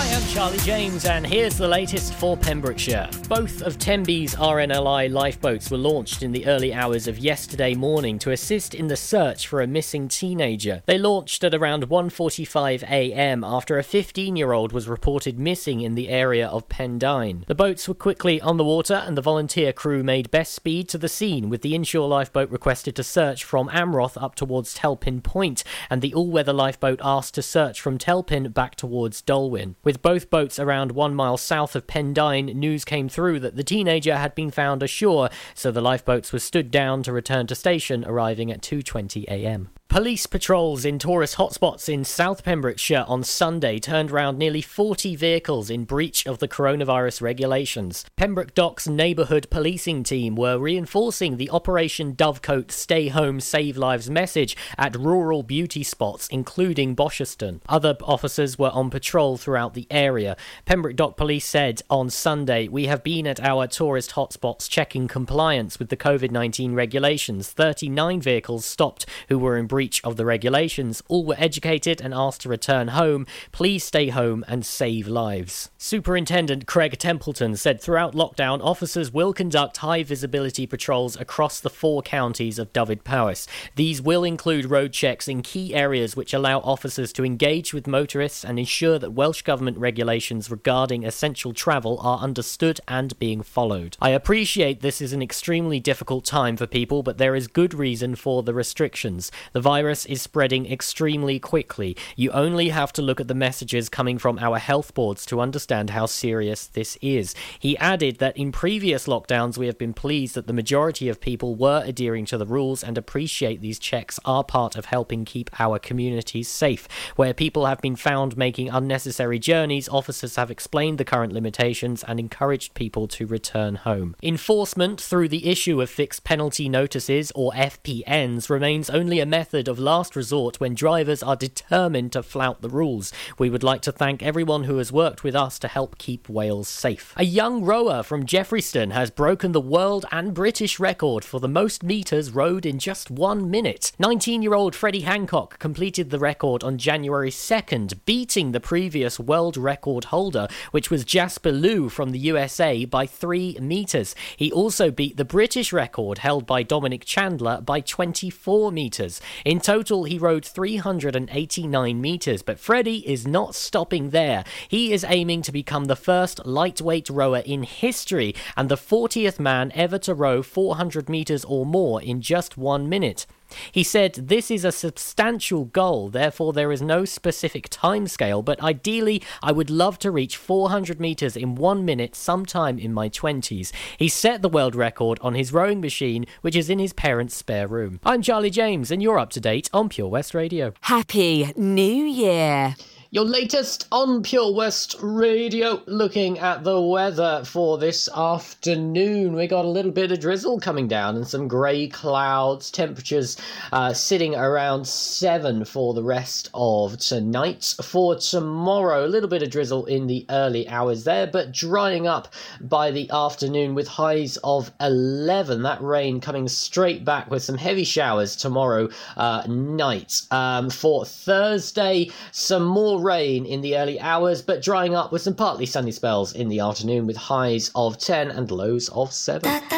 Hi, I'm Charlie James, and here's the latest for Pembrokeshire. Both of Tenby's RNLI lifeboats were launched in the early hours of yesterday morning to assist in the search for a missing teenager. They launched at around 1:45 a.m. after a 15-year-old was reported missing in the area of Pendine. The boats were quickly on the water, and the volunteer crew made best speed to the scene, with the inshore lifeboat requested to search from Amroth up towards Telpyn Point, and the all-weather lifeboat asked to search from Telpin back towards Dolwen. With both boats around one mile south of Pendine, news came through that the teenager had been found ashore, so the lifeboats were stood down to return to station, arriving at 2:20 a.m. Police patrols in tourist hotspots in South Pembrokeshire on Sunday turned round nearly 40 vehicles in breach of the coronavirus regulations. Pembroke Docks neighbourhood policing team were reinforcing the Operation Dovecote Stay Home Save Lives message at rural beauty spots, including Bosherston. Other officers were on patrol throughout the area. Pembroke Dock Police said on Sunday, We have been at our tourist hotspots checking compliance with the COVID 19 regulations. 39 vehicles stopped who were in breach of the regulations. All were educated and asked to return home. Please stay home and save lives. Superintendent Craig Templeton said throughout lockdown, officers will conduct high visibility patrols across the four counties of Dyfed-Powys. These will include road checks in key areas which allow officers to engage with motorists and ensure that Welsh Government regulations regarding essential travel are understood and being followed. I appreciate this is an extremely difficult time for people, but there is good reason for the restrictions. The virus is spreading extremely quickly. You only have to look at the messages coming from our health boards to understand how serious this is. He added that in previous lockdowns, we have been pleased that the majority of people were adhering to the rules and appreciate these checks are part of helping keep our communities safe. Where people have been found making unnecessary journeys, officers have explained the current limitations and encouraged people to return home. Enforcement through the issue of fixed penalty notices, or FPNs, remains only a method of last resort when drivers are determined to flout the rules. We would like to thank everyone who has worked with us to help keep Wales safe. A young rower from Jeffreyston has broken the world and British record for the most metres rowed in just one minute. 19 year old Freddie Hancock completed the record on January 2nd, beating the previous world record holder, which was Jasper Liu from the USA, by 3 metres. He also beat the British record held by Dominic Chandler by 24 metres. In total, he rowed 389 metres, but Freddie is not stopping there. He is aiming to become the first lightweight rower in history and the 40th man ever to row 400 metres or more in just one minute. He said, This is a substantial goal, therefore, there is no specific timescale, but ideally, I would love to reach 400 metres in one minute sometime in my 20s. He set the world record on his rowing machine, which is in his parents' spare room. I'm Charlie James, and you're up to date on Pure West Radio. Happy New Year. Your latest on Pure West Radio, looking at the weather for this afternoon. We got a little bit of drizzle coming down and some grey clouds. Temperatures uh, sitting around 7 for the rest of tonight. For tomorrow, a little bit of drizzle in the early hours there, but drying up by the afternoon with highs of 11. That rain coming straight back with some heavy showers tomorrow uh, night. Um, for Thursday, some more rain in the early hours, but drying up with some partly sunny spells in the afternoon with highs of 10 and lows of 7.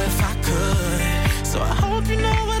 you know what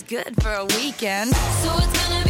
is good for a weekend. So it's gonna be.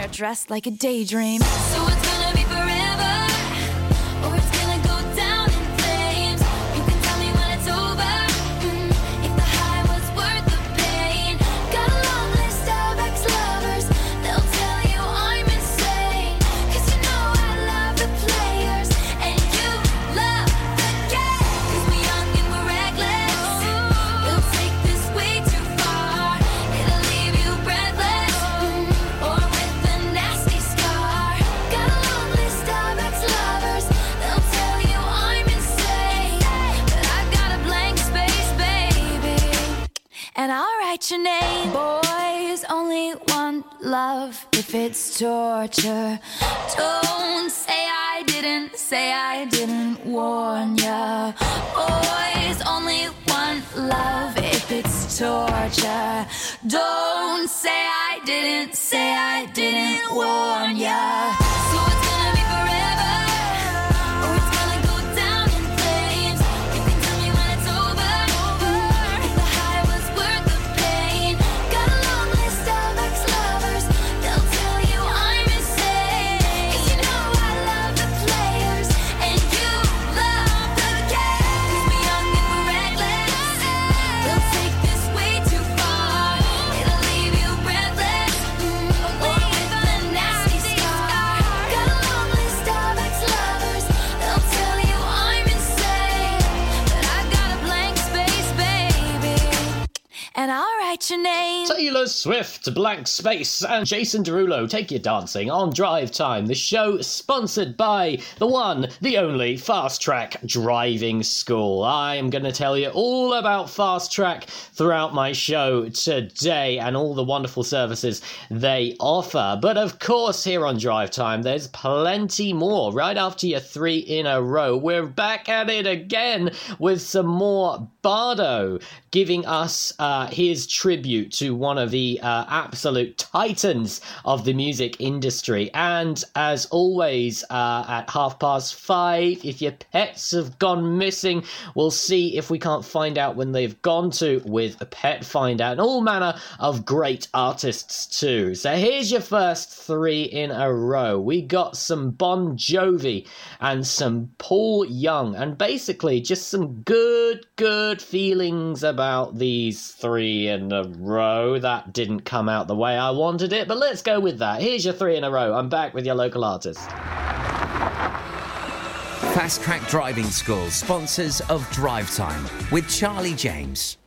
hair dressed like a daydream. So it's gonna be forever. Taylor Swift, Blank Space, and Jason Derulo take you dancing on Drive Time, the show sponsored by the one, the only Fast Track Driving School. I am going to tell you all about Fast Track throughout my show today and all the wonderful services they offer. But of course, here on Drive Time, there's plenty more. Right after your three in a row, we're back at it again with some more Bardo giving us uh, his tribute to one of the uh, absolute titans of the music industry. And as always, uh, at half past five, if your pets have gone missing, we'll see if we can't find out when they've gone to with a pet find out and all manner of great artists too. So here's your first three in a row. We got some Bon Jovi and some Paul Young, and basically just some good, good feelings about these three in a row. That didn't come out the way I wanted it, but let's go with that. Here's your three in a row. I'm back with your local artist. Fast Track Driving School, sponsors of Drive Time with Charlie James.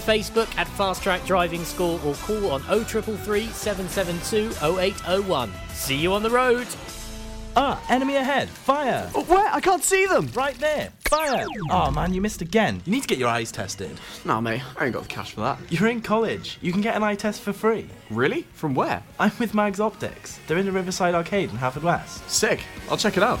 Facebook at Fast Track Driving School or call on 0333 772 0801. See you on the road. Ah, enemy ahead! Fire! Oh, Where? I can't see them. Right there! Fire! Oh man, you missed again. You need to get your eyes tested. Nah, mate, I ain't got the cash for that. You're in college. You can get an eye test for free. Really? From where? I'm with Mags Optics. They're in the Riverside Arcade in Haverfordwest. Sick. I'll check it out.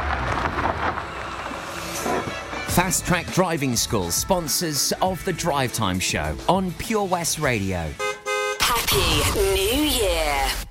Fast Track Driving School, sponsors of the Drive Time Show on Pure West Radio. Happy New Year.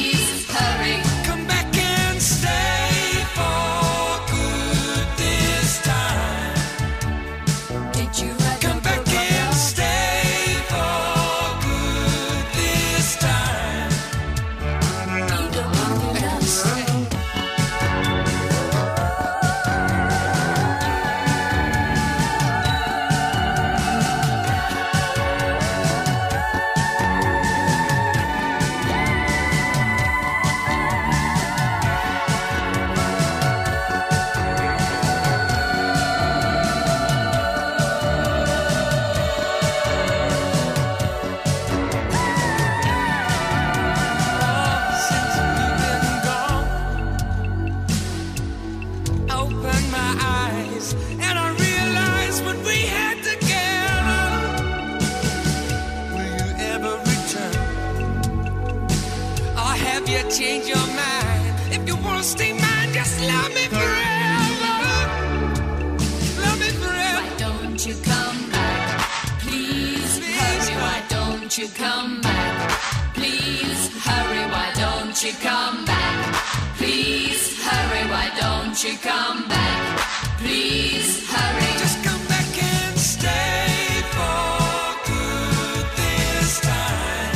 to come back. Please hurry. Just come back and stay for good this time.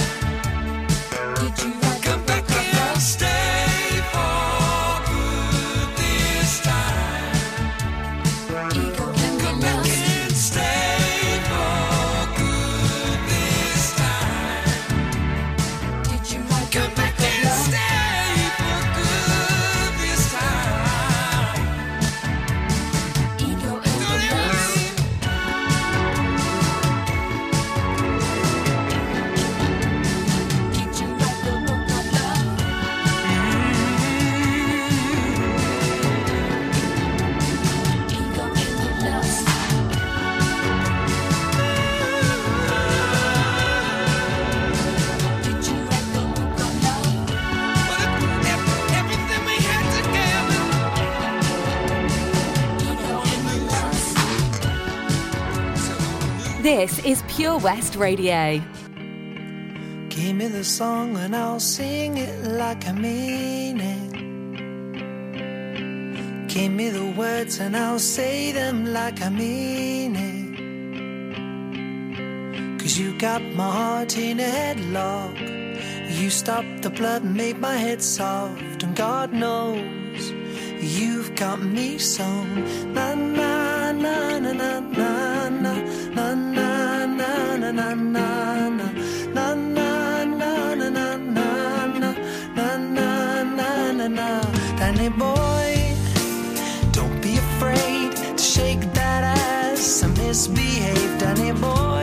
Did you? Pure West Radio. Give me the song and I'll sing it like I mean it. Give me the words and I'll say them like I mean it. Cause you got my heart in a headlock. You stopped the blood and made my head soft. And God knows you've got me so. Na na na na na. left anymore.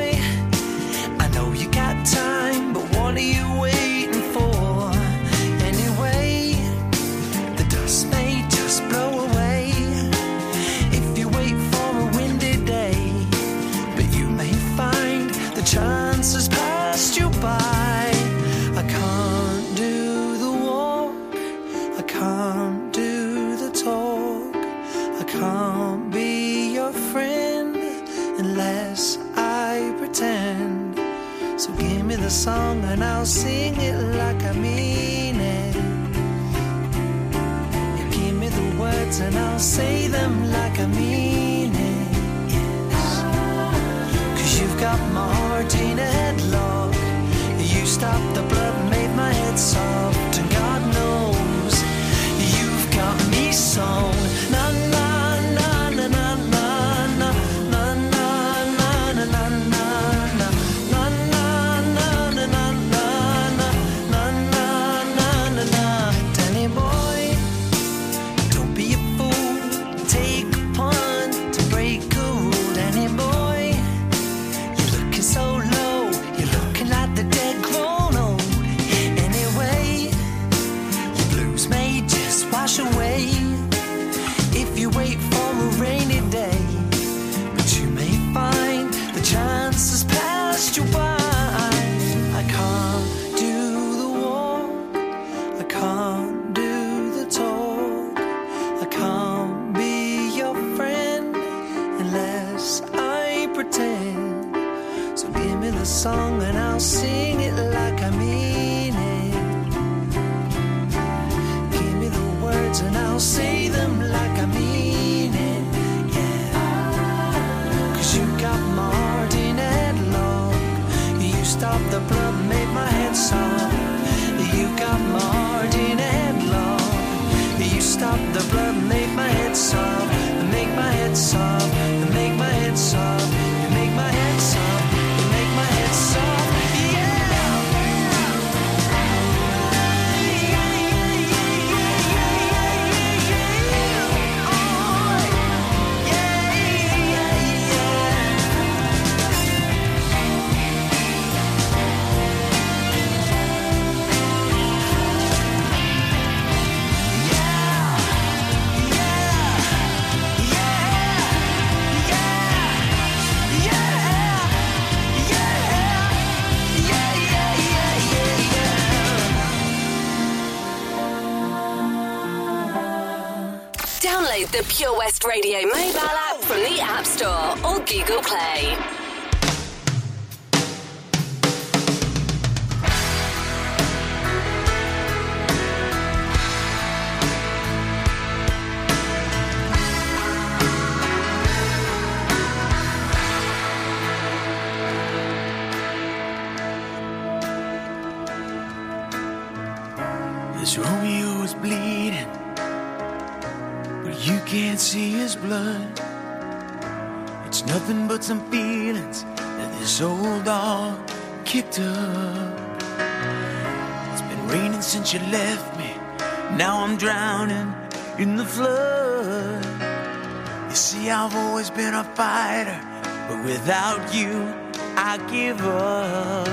always been a fighter, but without you, I give up.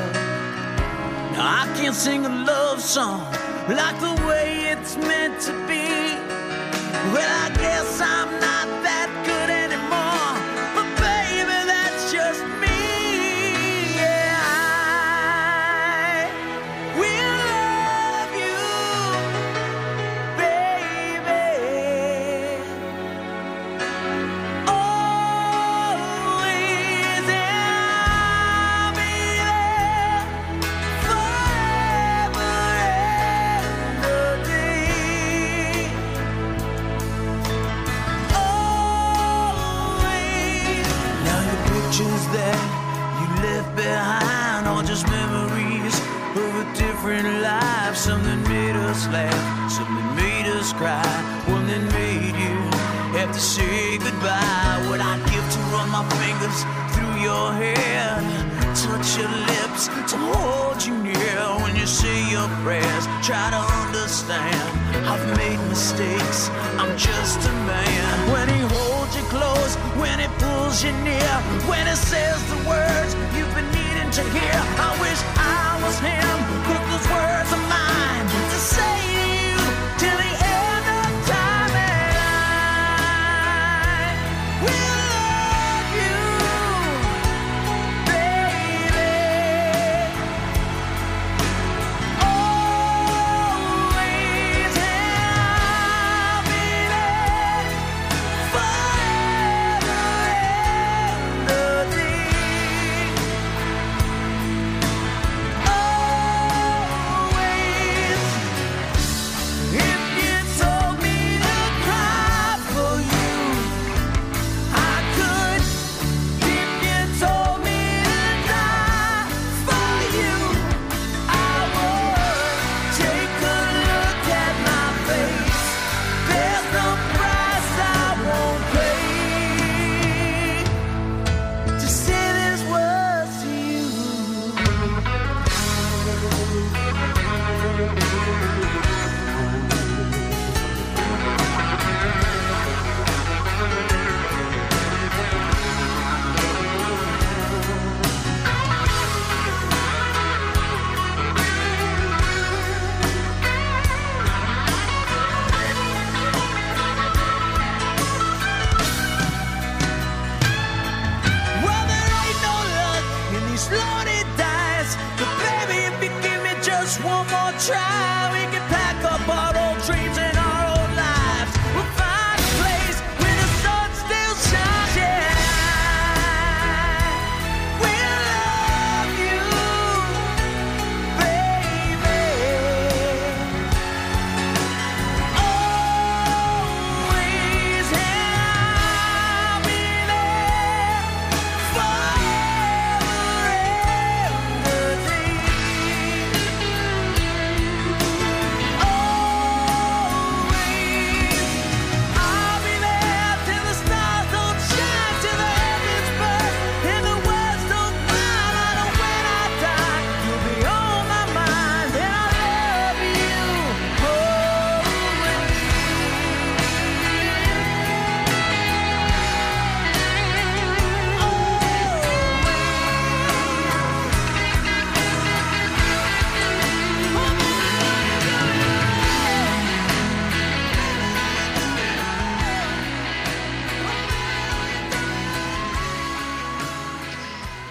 Now I can't sing a love song like the way it's meant to be. Well, I guess I'm not that good.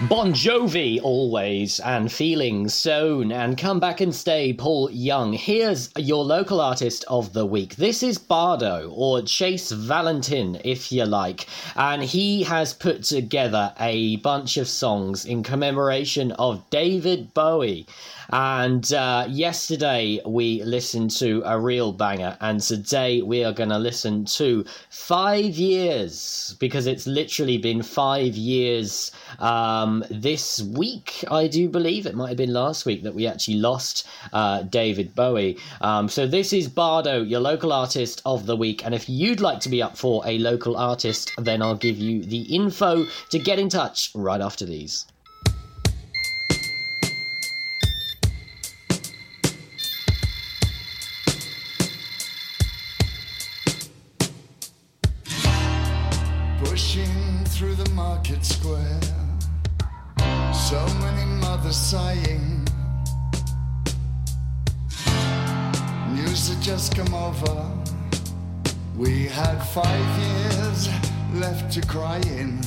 Bon Jovi, always, and Feelings Sown, and Come Back and Stay, Paul Young. Here's your local artist of the week. This is Bardo, or Chase Valentin, if you like, and he has put together a bunch of songs in commemoration of David Bowie. And uh, yesterday we listened to a real banger, and today we are going to listen to Five Years because it's literally been five years um, this week, I do believe. It might have been last week that we actually lost uh, David Bowie. Um, so this is Bardo, your local artist of the week. And if you'd like to be up for a local artist, then I'll give you the info to get in touch right after these. Over. We had five years left to cry in.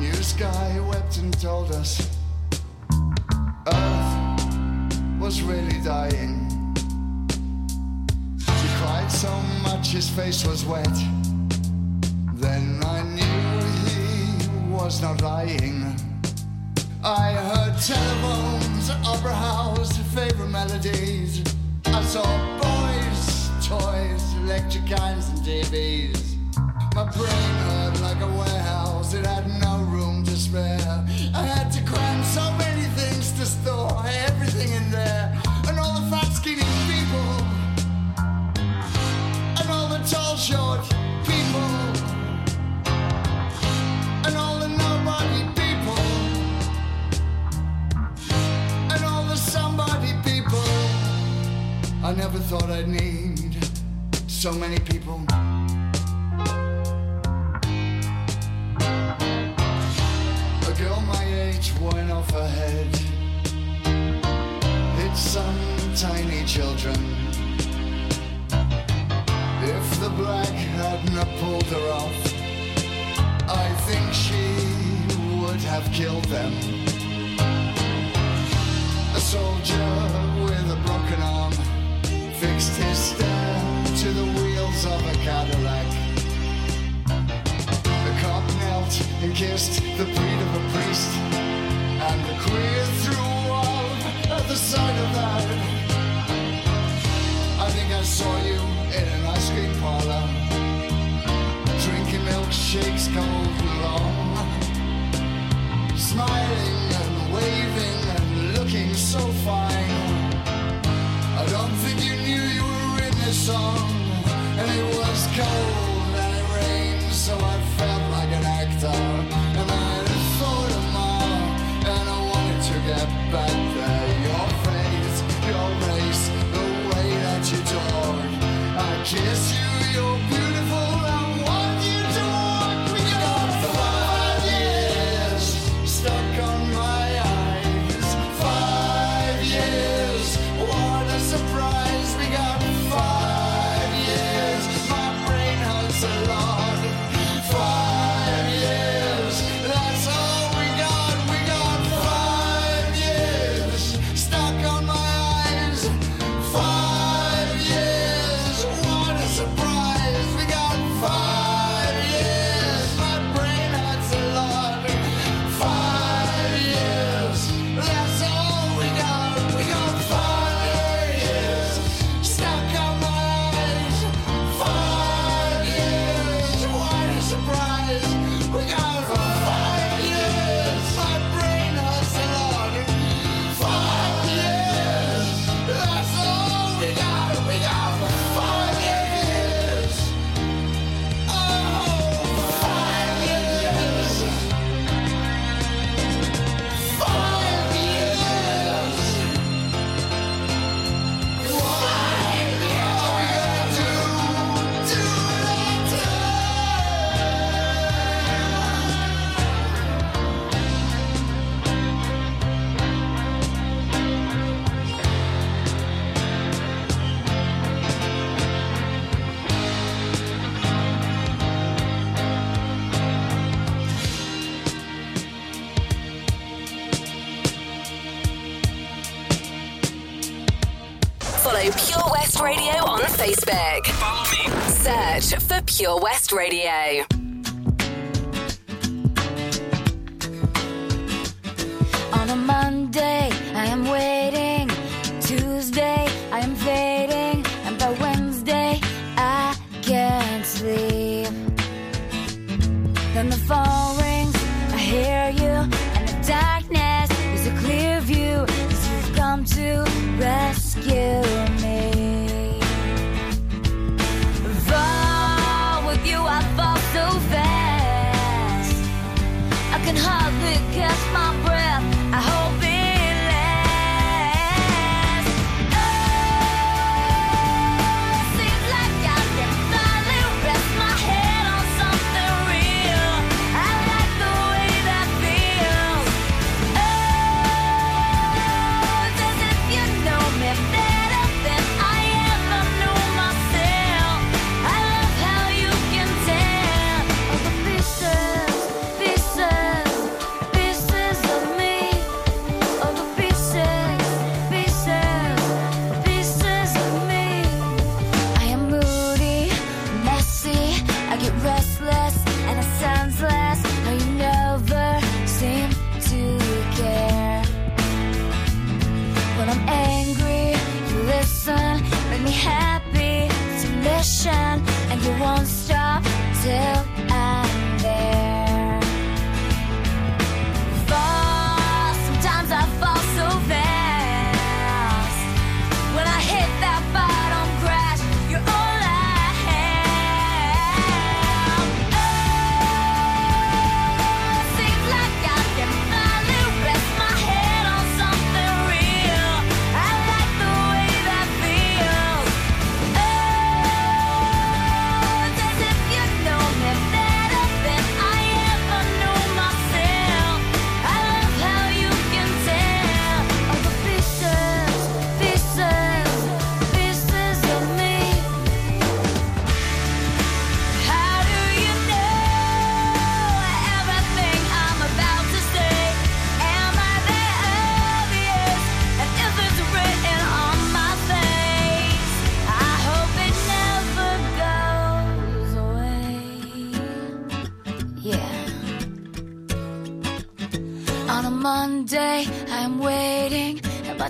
New Sky wept and told us Earth was really dying. He cried so much his face was wet. Then I knew he was not lying. I heard telephones, opera house, favorite melodies. I saw boys, toys, electric cars, and TVs. My brain hurt like a warehouse, it had no room to spare. I had to cram so many things to store, so many people. Pure West Radio. On a Monday, I am waiting. Tuesday, I am fading. And by Wednesday, I can't sleep. Then the phone rings, I hear you. And the darkness is a clear view. Cause you've come to rescue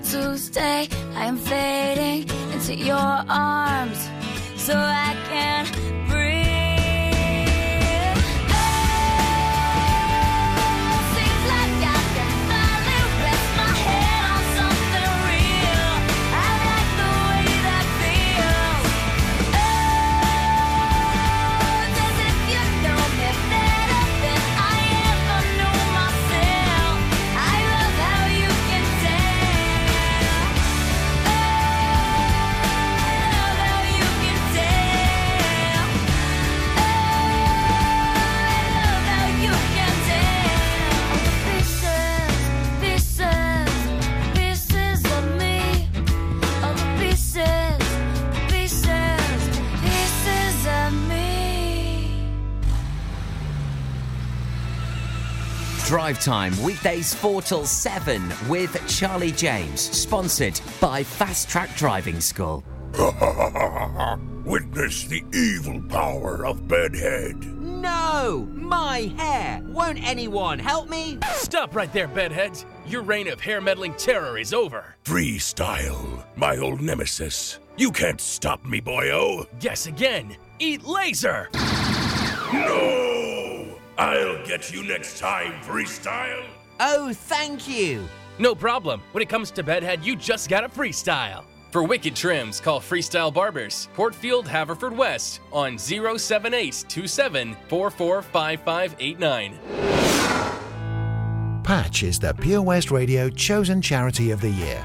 and stay. I am fading into your arms so I Drive Time, weekdays 4 till 7 with Charlie James, sponsored by Fast Track Driving School. Witness the evil power of Bedhead. No! My hair! Won't anyone help me? Stop right there, bedheads. Your reign of hair meddling terror is over. Freestyle, my old nemesis. You can't stop me, boyo. Guess again. Eat laser. No! I'll get you next time, Freestyle. Oh, thank you. No problem. When it comes to bedhead, you just gotta freestyle. For wicked trims, call Freestyle Barbers, Portfield, Haverfordwest, on 07827 Patch is the Pure West Radio chosen charity of the year.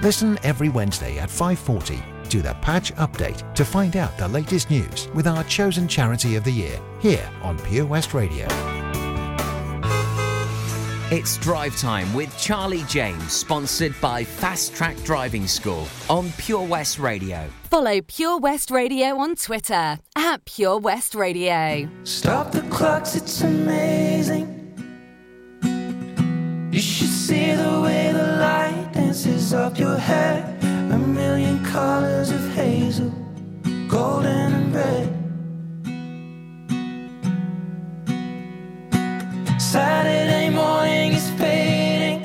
Listen every Wednesday at 5:40 to the Patch Update to find out the latest news with our chosen charity of the year here on Pure West Radio. It's drive time with Charlie James, sponsored by Fast Track Driving School on Pure West Radio. Follow Pure West Radio on Twitter at Pure West Radio. Stop the clocks, it's amazing. You should see the way the light dances up your hair. A million colors of hazel, golden and red. Saturday morning is fading,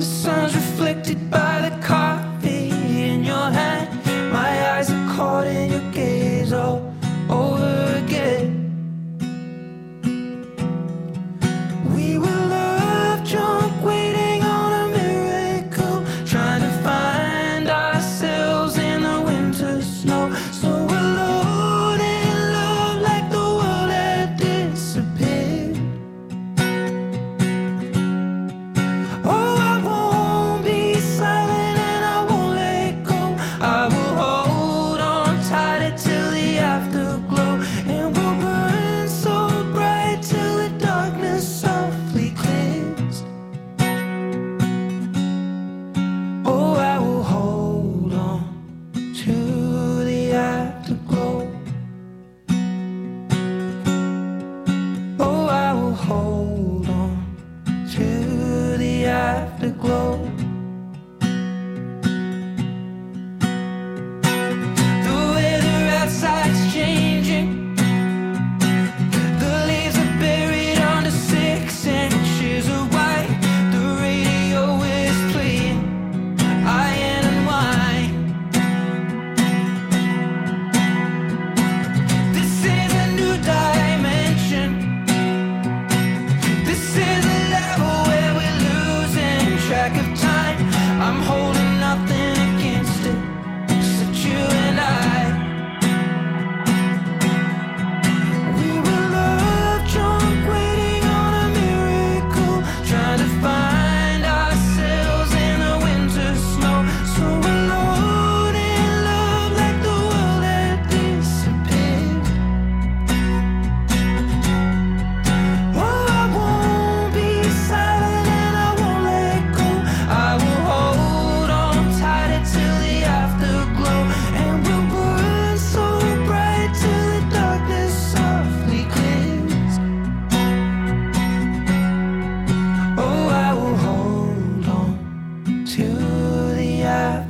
the sun's reflected by.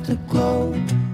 the glow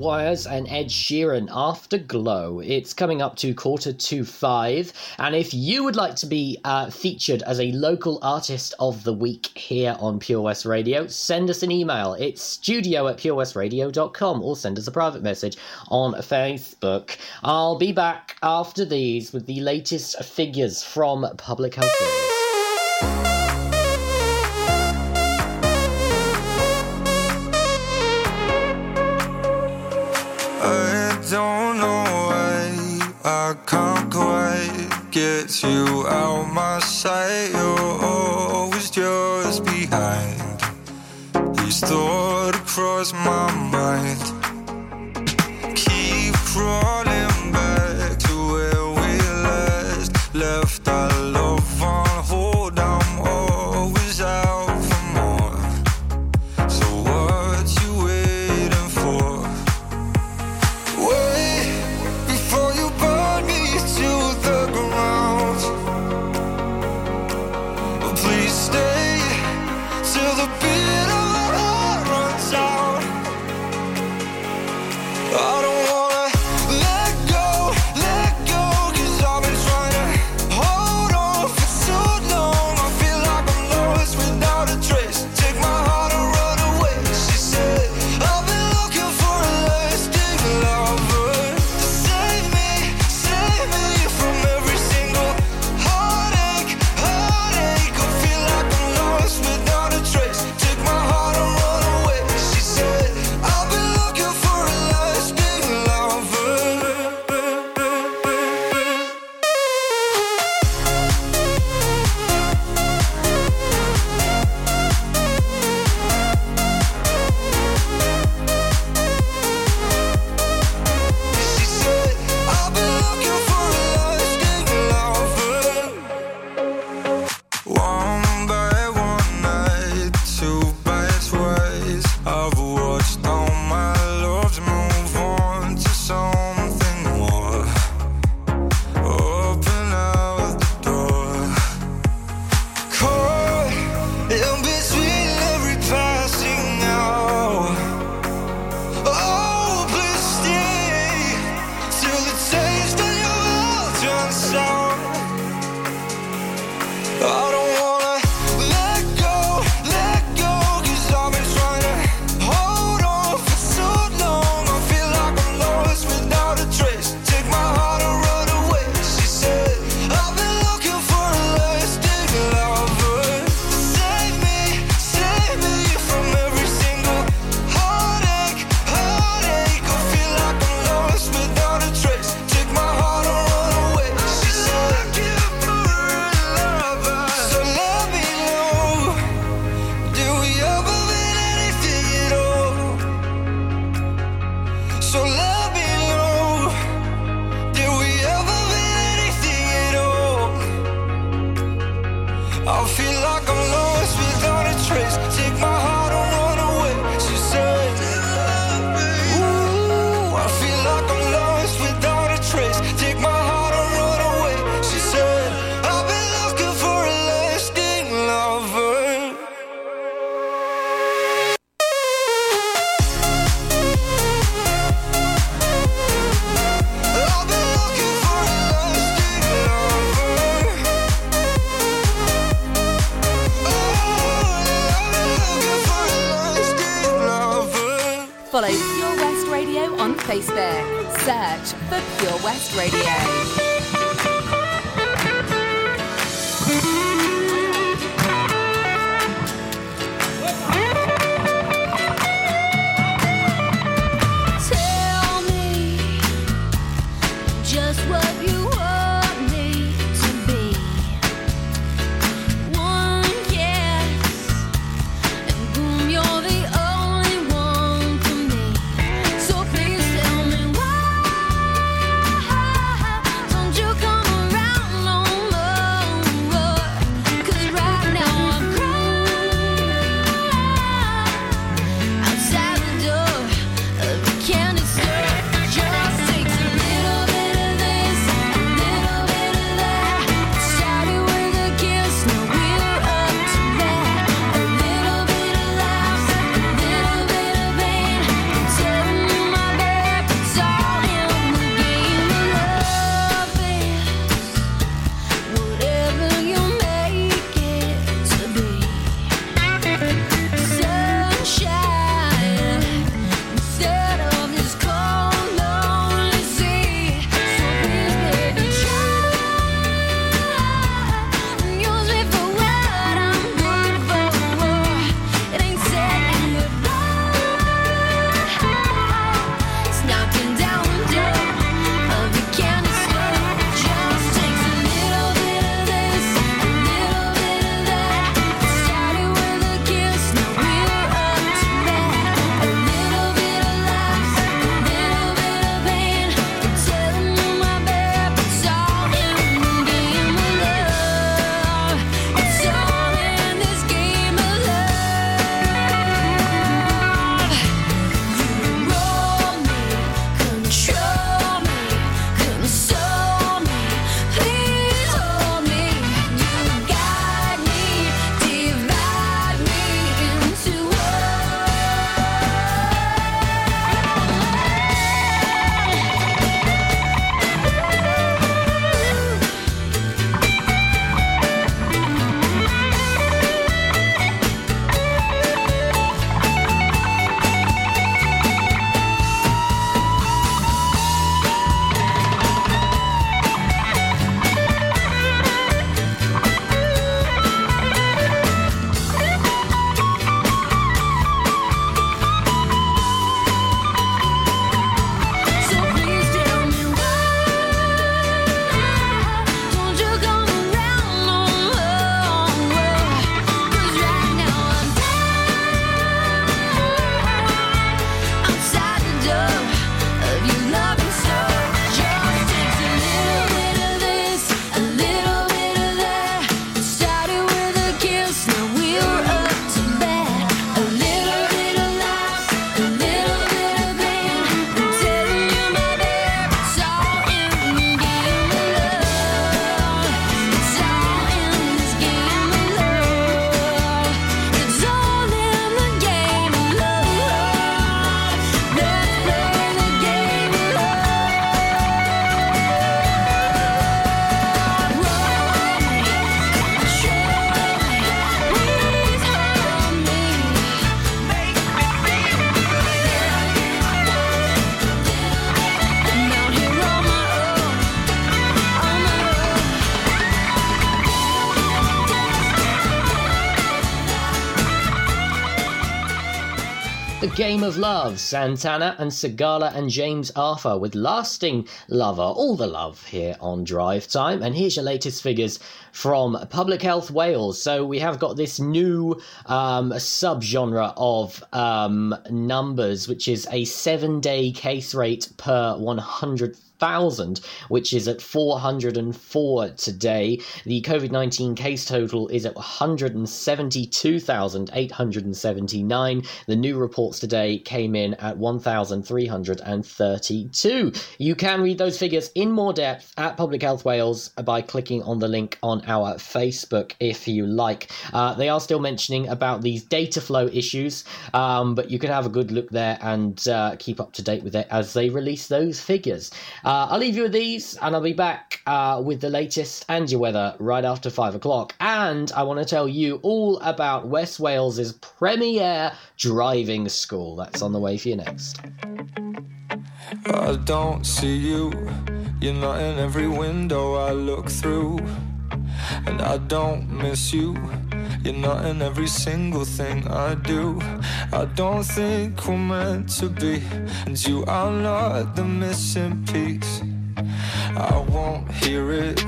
Wires and Ed Sheeran Afterglow. It's coming up to quarter to five. And if you would like to be uh, featured as a local artist of the week here on Pure West Radio, send us an email. It's studio at purewestradio.com or send us a private message on Facebook. I'll be back after these with the latest figures from Public Health. I can't quite get you out my sight. You're always just behind. These thoughts cross my mind. Keep running. Love, Santana and Sigala and James Arthur with Lasting Lover, all the love here on Drive Time. And here's your latest figures from Public Health Wales. So we have got this new um, subgenre of um, numbers, which is a seven day case rate per 100,000, which is at 404 today. The COVID 19 case total is at 172,879. The new reports today came in at 1,332. You can read those figures in more depth at Public Health Wales by clicking on the link on our Facebook if you like. Uh, they are still mentioning about these data flow issues, um, but you can have a good look there and uh, keep up to date with it as they release those figures. Uh, I'll leave you with these and I'll be back uh, with the latest and your weather right after five o'clock. And I want to tell you all about West Wales's premier driving school. That's on the way for you next. I don't see you. You're not in every window I look through. And I don't miss you. You're not in every single thing I do. I don't think we're meant to be. And you are not the missing piece. I won't hear it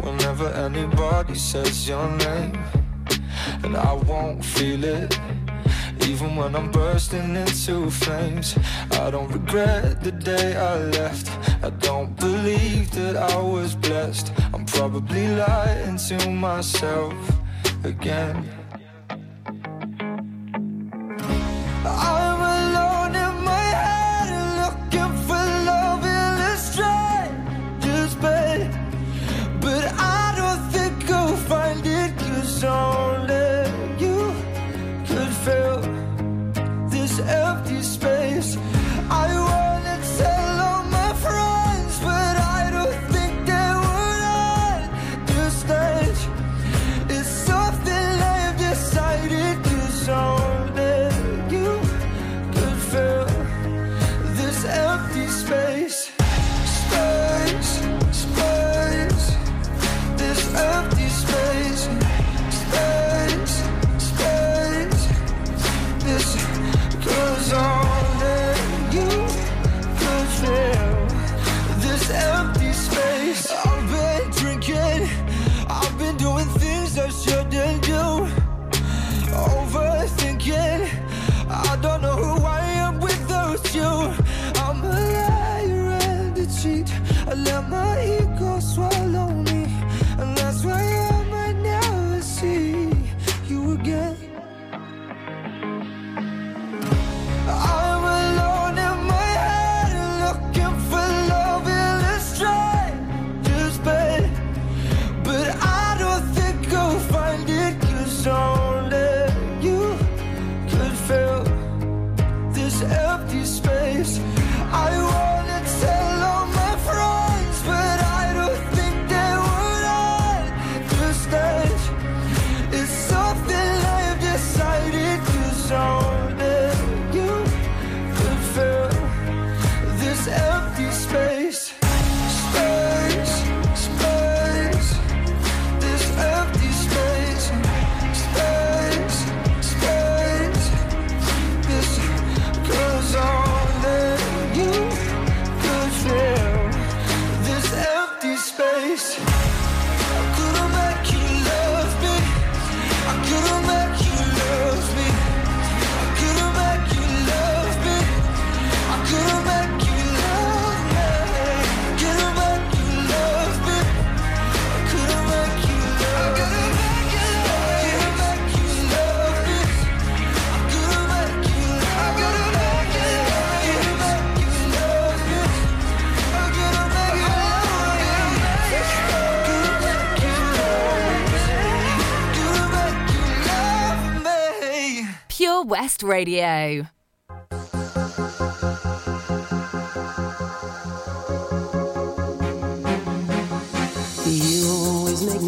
whenever anybody says your name. And I won't feel it even when I'm bursting into flames. I don't regret the day I left. I don't believe that I was blessed. I'm probably lying to myself again.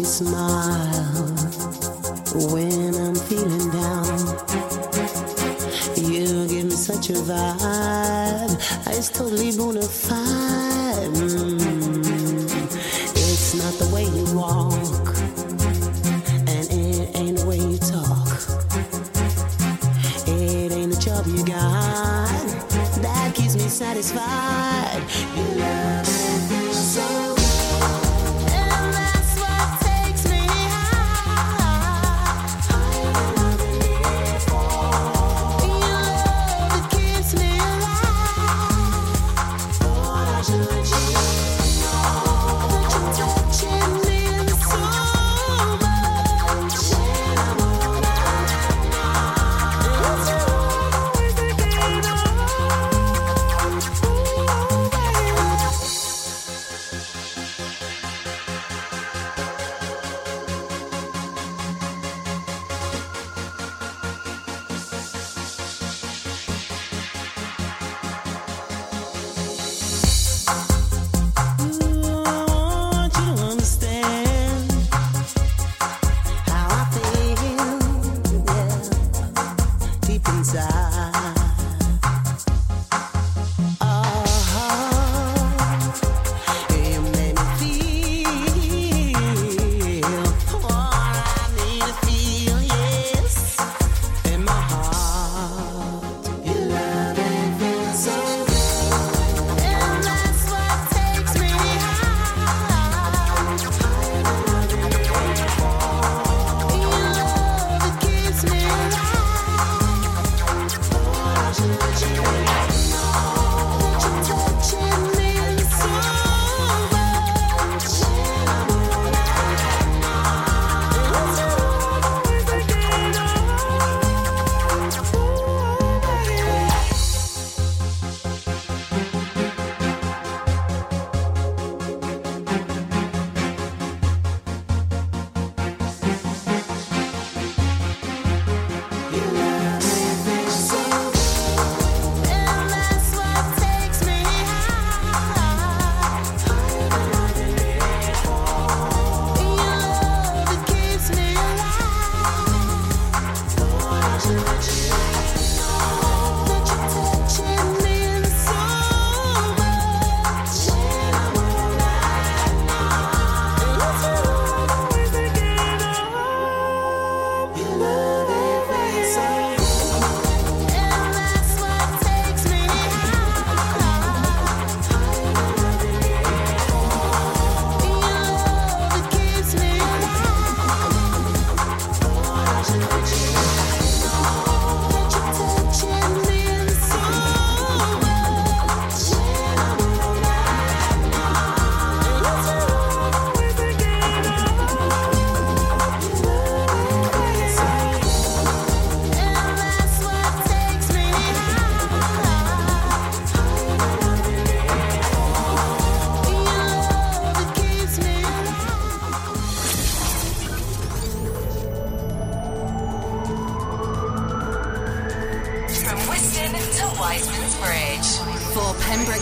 Smile when I'm feeling down. You give me such a vibe, it's totally bona